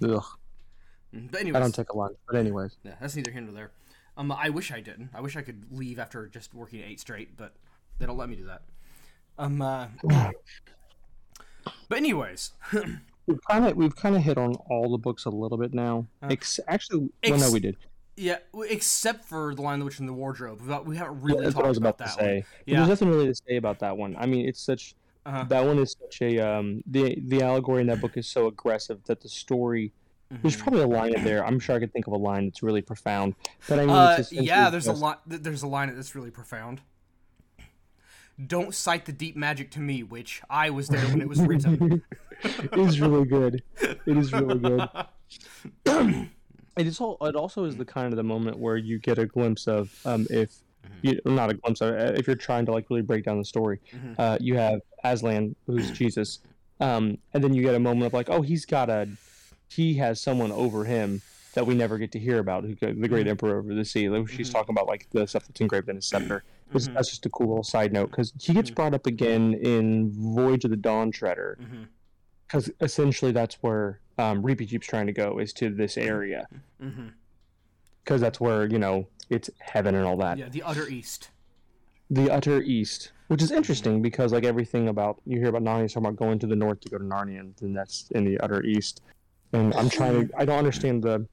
go.
Ugh.
But
I don't take a lunch, but anyways.
yeah, that's neither here nor there. Um, I wish I didn't. I wish I could leave after just working eight straight, but they don't let me do that. Um, uh, but anyways,
We've kind of we've kind of hit on all the books a little bit now. Ex- actually, well, no, we did.
Yeah, except for the Lion, the Witch, and the Wardrobe, we haven't- we haven't really
That's
talked
what I was
about,
about
that
say.
one. Yeah.
There's nothing really to say about that one. I mean, it's such
Uh-huh.
that one is such a um the the allegory in that book is so aggressive that the story. There's
Mhm.
probably a line in there. I'm sure I could think of a line that's really profound. But I mean,
Uh,
it's
yeah, there's a
just-
line. There's a line that's really profound. Don't cite the deep magic to me, which I was there when it was written.
it is really good. It is really good. it is all. It also is the kind of the moment where you get a glimpse of um, if you not a glimpse of uh, if you're trying to like really break down the story.
Mhm.
Uh, you have Aslan, who's Jesus, um, and then you get a moment of like, oh, he's got a, he has someone over him that we never get to hear about, who the great emperor over the sea. She's talking about like the stuff that's engraved in his scepter. That's just a cool little side note because he gets brought up again in Voyage of the Dawn Treader because essentially that's where um, Reepicheep's trying to go is to this area
hmm
because that's where you know it's heaven and all that.
Yeah, the utter east.
The utter east, which is interesting because like everything about you hear about Narnia talking about going to the north to go to Narnia, and then that's in the utter east. And I'm trying to I don't understand the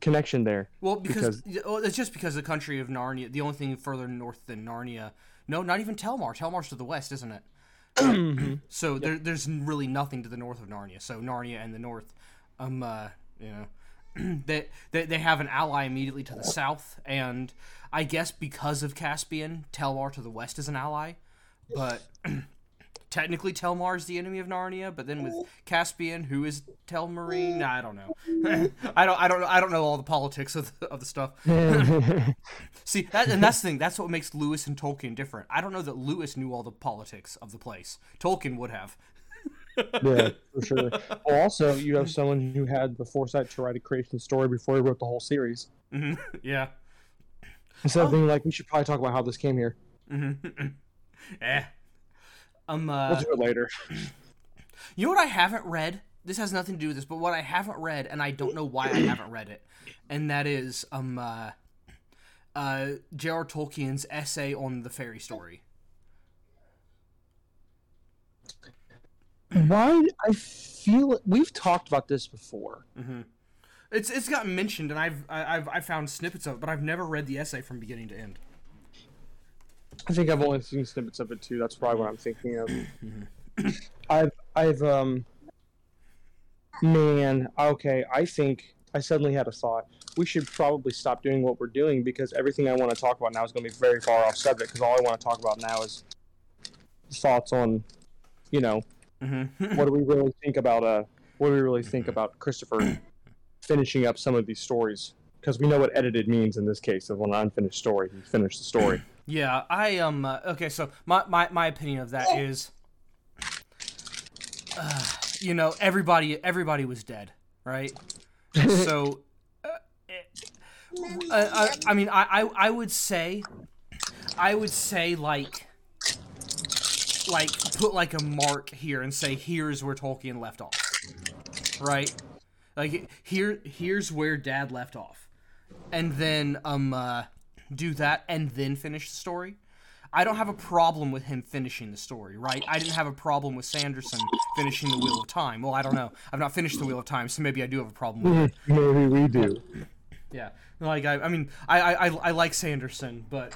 connection there.
Well, because, oh, it's just because the country of Narnia, the only thing further north than Narnia. No, not even Telmar. Telmar's to the west, isn't it? So there, there's really nothing to the north of Narnia. So Narnia and the north, um, uh, you know, they, they they have an ally immediately to the south, and I guess because of Caspian, Telmar to the west is an ally, but. Technically, Telmar is the enemy of Narnia, but then with Caspian, who is Telmarine, I don't know. I don't, I don't, I don't know all the politics of the, of the stuff. See, that, and that's the thing. That's what makes Lewis and Tolkien different. I don't know that Lewis knew all the politics of the place. Tolkien would have.
yeah, for sure. Well, also you have someone who had the foresight to write a creation story before he wrote the whole series.
Mhm. yeah.
Instead
Oh.
of being like, we should probably talk about how this came here.
Mhm. eh. Um. Uh,
We'll do it later.
you know what I haven't read? This has nothing to do with this, but what I haven't read, and I don't know why I haven't read it, and that is um. Uh, uh, J.R. Tolkien's essay on the fairy story.
Why I feel we've talked about this before.
hmm It's it's gotten mentioned, and I've I- I've I found snippets of it, but I've never read the essay from beginning to end.
I think I've only seen snippets of it too. That's probably what I'm thinking of. I've I've um man, okay, I think I suddenly had a thought. We should probably stop doing what we're doing because everything I want to talk about now is going to be very far off subject because all I want to talk about now is thoughts on you know,
Mm-hmm.
what do we really think about uh what do we really think about Christopher finishing up some of these stories because we know what edited means in this case of an unfinished story. He finished the story.
Yeah, I um uh, okay. So my, my my opinion of that is, uh, you know, everybody everybody was dead, right? so, uh, uh, I, I mean, I, I I would say, I would say like, like put like a mark here and say here's where Tolkien left off, right? Like here here's where Dad left off, and then um uh, do that and then finish the story. I don't have a problem with him finishing the story, right? I didn't have a problem with Sanderson finishing the Wheel of Time. Well, I don't know. I've not finished the Wheel of Time, so maybe I do have a problem with it.
Maybe we do.
Yeah, like I, I mean, I, I, I- like Sanderson, but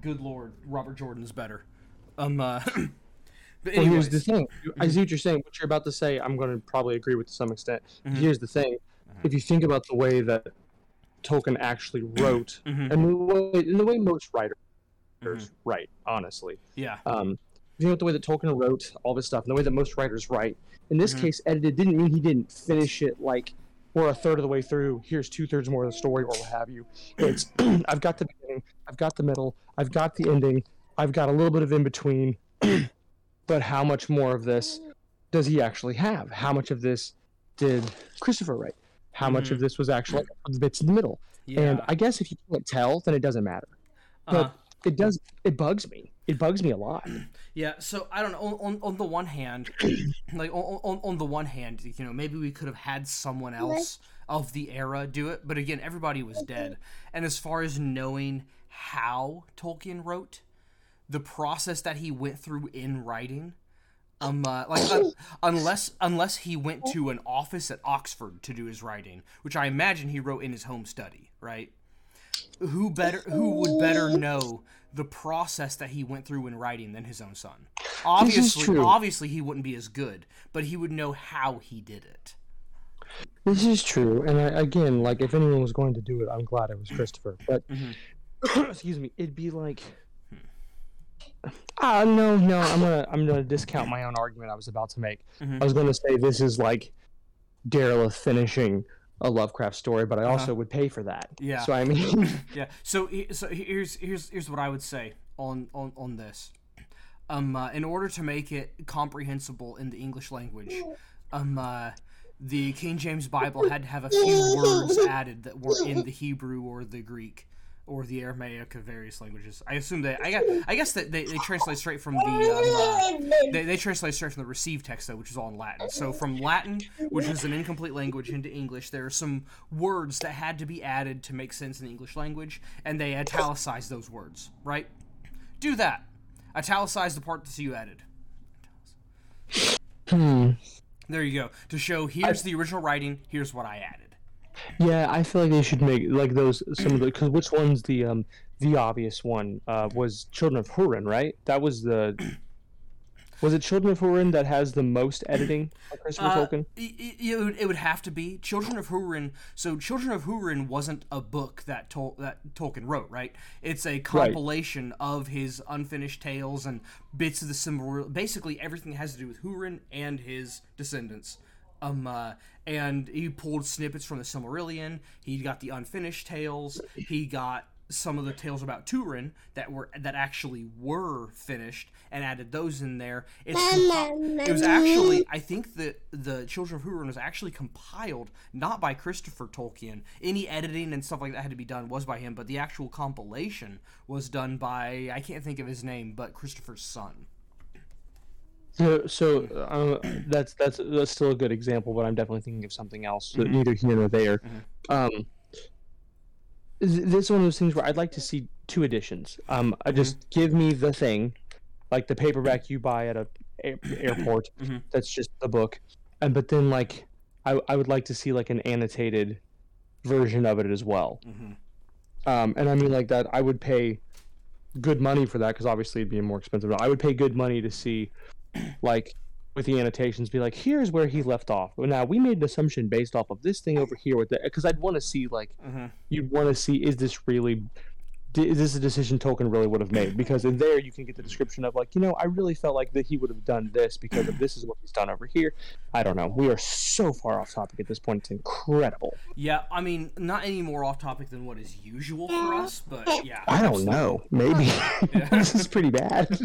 good lord, Robert Jordan's better. Um, uh, but
Well, here's the thing. I see what you're saying. What you're about to say, I'm going to probably agree with to some extent. Here's the thing. If you think about the way that Tolkien actually wrote,
Mhm.
and the way, and the way most writers write, honestly,
yeah,
um, you know, the way that Tolkien wrote all this stuff, and the way that most writers write. In this
Mhm.
case, edited didn't mean he didn't finish it like we're a third of the way through. Here's two thirds more of the story, or what have you. It's I've got the beginning, I've got the middle, I've got the ending, I've got a little bit of in between. but how much more of this does he actually have? How much of this did Christopher write? How much of this was actually the bits in the middle?
yeah.
And I guess if you can't tell, then it doesn't matter.
uh-huh.
But it does. It bugs me. It bugs me a lot.
Yeah, so I don't know. On, on, on the one hand, like on, on, on the one hand, you know, maybe we could have had someone else of the era do it, but again, everybody was dead. And as far as knowing how Tolkien wrote, the process that he went through in writing, um, uh, like un- unless unless he went to an office at Oxford to do his writing, which I imagine he wrote in his home study, right? Who better who would better know the process that he went through in writing than his own son? Obviously, obviously he wouldn't be as good, but he would know how he did it.
This is true, and I, again, like if anyone was going to do it, I'm glad it was Christopher. But excuse me, it'd be like, ah, no, no, I'm gonna, I'm gonna discount my own argument I was about to make.
Mhm.
I was gonna say this is like Derleth finishing a Lovecraft story, but I also would pay for that.
Yeah.
So I mean,
Yeah. So so here's here's here's what I would say on on on this. Um, uh, in order to make it comprehensible in the English language, um, uh, the King James Bible had to have a few words added that were in the Hebrew or the Greek or the Aramaic of various languages. I assume that I guess I guess that they, they translate straight from the um, uh, they, they translate straight from the received text though, which is all in Latin. So from Latin, which is an incomplete language, into English, there are some words that had to be added to make sense in the English language, and they italicized those words. Right? Do that. Italicize the part that you added.
hmm.
There you go. To show here's the original writing. Here's what I added.
Yeah, I feel like they should make like those some of the because which one's the um the obvious one uh was Children of Hurin, right? That was the was it Children of Hurin that has the most editing by Christopher
Uh,
Tolkien?
It, would, it would have to be Children of Hurin. So Children of Hurin wasn't a book that Tol- that Tolkien wrote, right? It's a compilation of his unfinished tales and bits of the Silmarillion. Basically, everything has to do with Hurin and his descendants. Um, uh, and he pulled snippets from the Silmarillion. He got the unfinished tales. He got some of the tales about Turin that were that actually were finished and added those in there. It's compi- it was actually I think that the Children of Hurin was actually compiled not by Christopher Tolkien. Any editing and stuff like that had to be done was by him, but the actual compilation was done by I can't think of his name, but Christopher's son.
So, so uh, that's that's that's still a good example, but I'm definitely thinking of something else.
Mhm.
Neither here nor there.
Mhm.
Um, this is one of those things where I'd like to see two editions. Um, I just give me the thing, like the paperback you buy at a a- airport.
Mhm.
That's just the book, and but then like I I would like to see like an annotated version of it as well.
Mhm.
Um, and I mean like that I would pay good money for that because obviously it'd be more expensive. But I would pay good money to see like with the annotations be like here's where he left off. Now we made an assumption based off of this thing over here with that because I'd want to see like
Mhm.
you'd want to see is this really is this a decision Tolkien really would have made? Because in there you can get the description of like, you know, I really felt like that he would have done this because of this is what he's done over here. I don't know. We are so far off topic at this point. It's incredible.
Yeah, I mean, not any more off topic than what is usual for us, but yeah.
I don't know. Maybe this is pretty bad.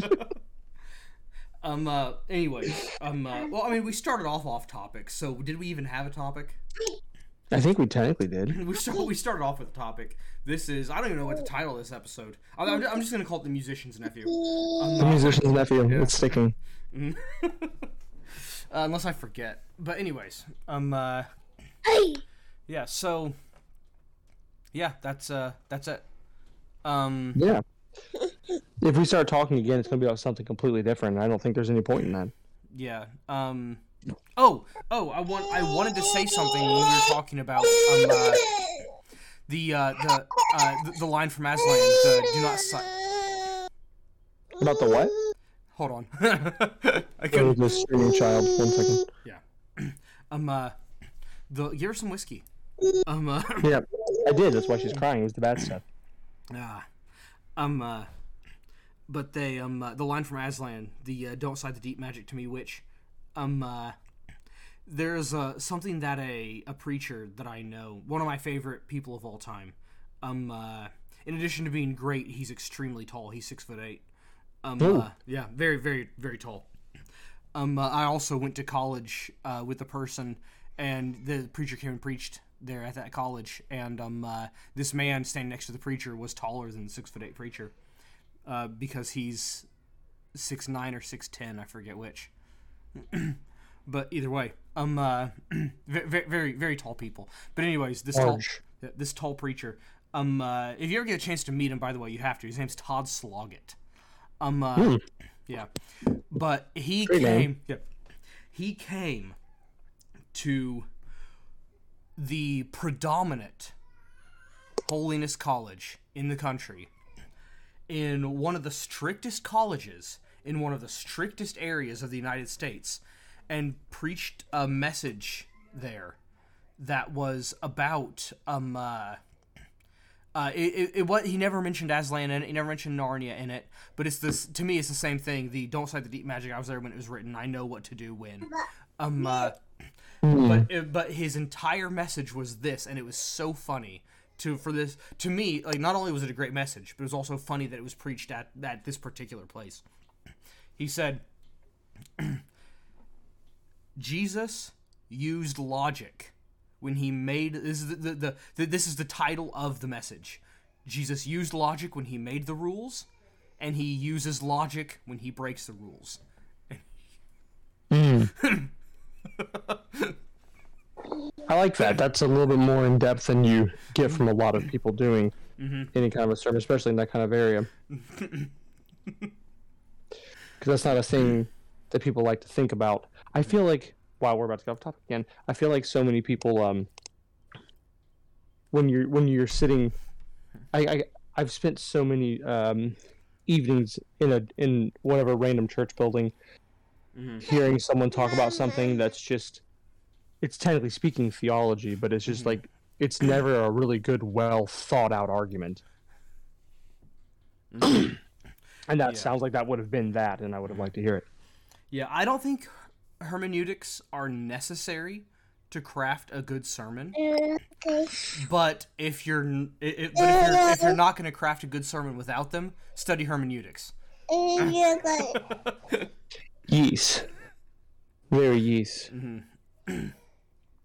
Um. Uh. Anyways. Um. Uh, well, I mean, we started off off topic. So, did we even have a topic?
I think we technically did.
We start, We started off with a topic. This is. I don't even know what to title of this episode. I'm, I'm I'm just gonna call it the musician's nephew. I'm
The
not-
musician's nephew.
Yeah.
It's sticking.
uh, unless I forget. But anyways. Um. Uh. Yeah. So. Yeah. That's uh. That's it. Um.
Yeah. If we start talking again, it's going to be about something completely different. I don't think there's any point in that.
Yeah. Um. Oh. Oh. I want. I wanted to say something when we were talking about um uh, the uh the uh the, the line from Aslan. The do not. Si-
About the what?
Hold on. I couldn't.
the screaming child. One second. Yeah.
Um. Uh. The give her some whiskey. Um. Uh,
Yeah, I did. That's why she's crying. It was the bad stuff.
ah. Um. Uh. But they um uh, the line from Aslan. The uh, don't cite the deep magic to me, witch. Um. Uh. There's uh, something that a, a preacher that I know, one of my favorite people of all time. Um, uh, in addition to being great, he's extremely tall. He's six foot eight. Um, uh, yeah, very, very, very tall. Um, uh, I also went to college uh, with a person, and the preacher came and preached there at that college. And um, uh, this man standing next to the preacher was taller than the six foot eight preacher, uh, because he's six nine or six ten. I forget which. but either way, um, uh, very, very, very tall people. But anyways, this tall, this tall preacher. Um, uh, if you ever get a chance to meet him, by the way, you have to. His name's Todd Sloggett. Um, uh, yeah, but he
Great
came. Yeah, he came to the predominant holiness college in the country, in one of the strictest colleges in one of the strictest areas of the United States, and preached a message there that was about um. Uh, uh, it, it, it what he never mentioned Aslan in it. He never mentioned Narnia in it. But it's this to me. It's the same thing. The don't cite the deep magic. I was there when it was written. I know what to do when. Um. Uh, but it, but his entire message was this, and it was so funny. To for this to me, like not only was it a great message, but it was also funny that it was preached at at this particular place. He said, Jesus used logic when he made this is the, the, the, the this is the title of the message. Jesus used logic when he made the rules, and he uses logic when he breaks the rules. Hmm.
I like that. That's a little bit more in depth than you get from a lot of people doing any kind of a sermon, especially in that kind of area. Because that's not a thing that people like to think about. I feel like, wow, we're about to go off topic again. I feel like so many people, um, when you're when you're sitting, I, I I've spent so many um, evenings in a in whatever random church building, hearing someone talk about something that's just it's technically speaking theology, but it's just mm-hmm. like it's never a really good, well thought out argument. Mm-hmm. and that
Yeah.
sounds like that would have been that, and I would have liked to hear it.
Yeah, I don't think hermeneutics are necessary to craft a good sermon. But if you're, n- i i- but if you're, if you're not going to craft a good sermon without them, study hermeneutics.
Yeast. Very yeast. Mm-hmm.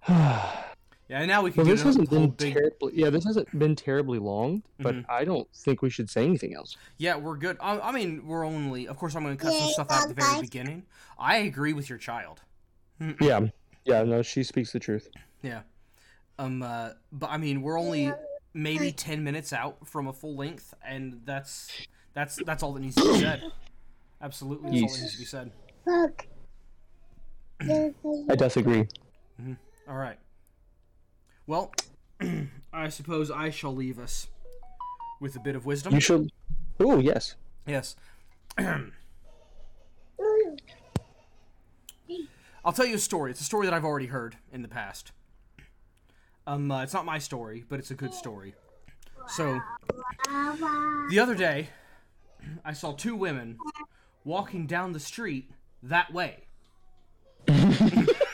Yeah, and now we can
Well, this hasn't been
big.
terribly. Yeah, this hasn't been terribly long, but I don't think we should say anything else.
Yeah, we're good. I, I mean, we're only. Of course, I'm going to cut some stuff out at the very beginning. I agree with your child.
Yeah, yeah. No, she speaks the truth.
Yeah. Um. Uh, but I mean, we're only maybe ten minutes out from a full length, and that's that's that's all that needs to be said. Absolutely, that's all that needs to be said.
Look.
I disagree.
All right. Well, I suppose I shall leave us with a bit of wisdom.
You should. Oh yes.
Yes. I'll tell you a story. It's a story that I've already heard in the past. Um, uh, it's not my story, but it's a good story. So, the other day, I saw two women walking down the street that way.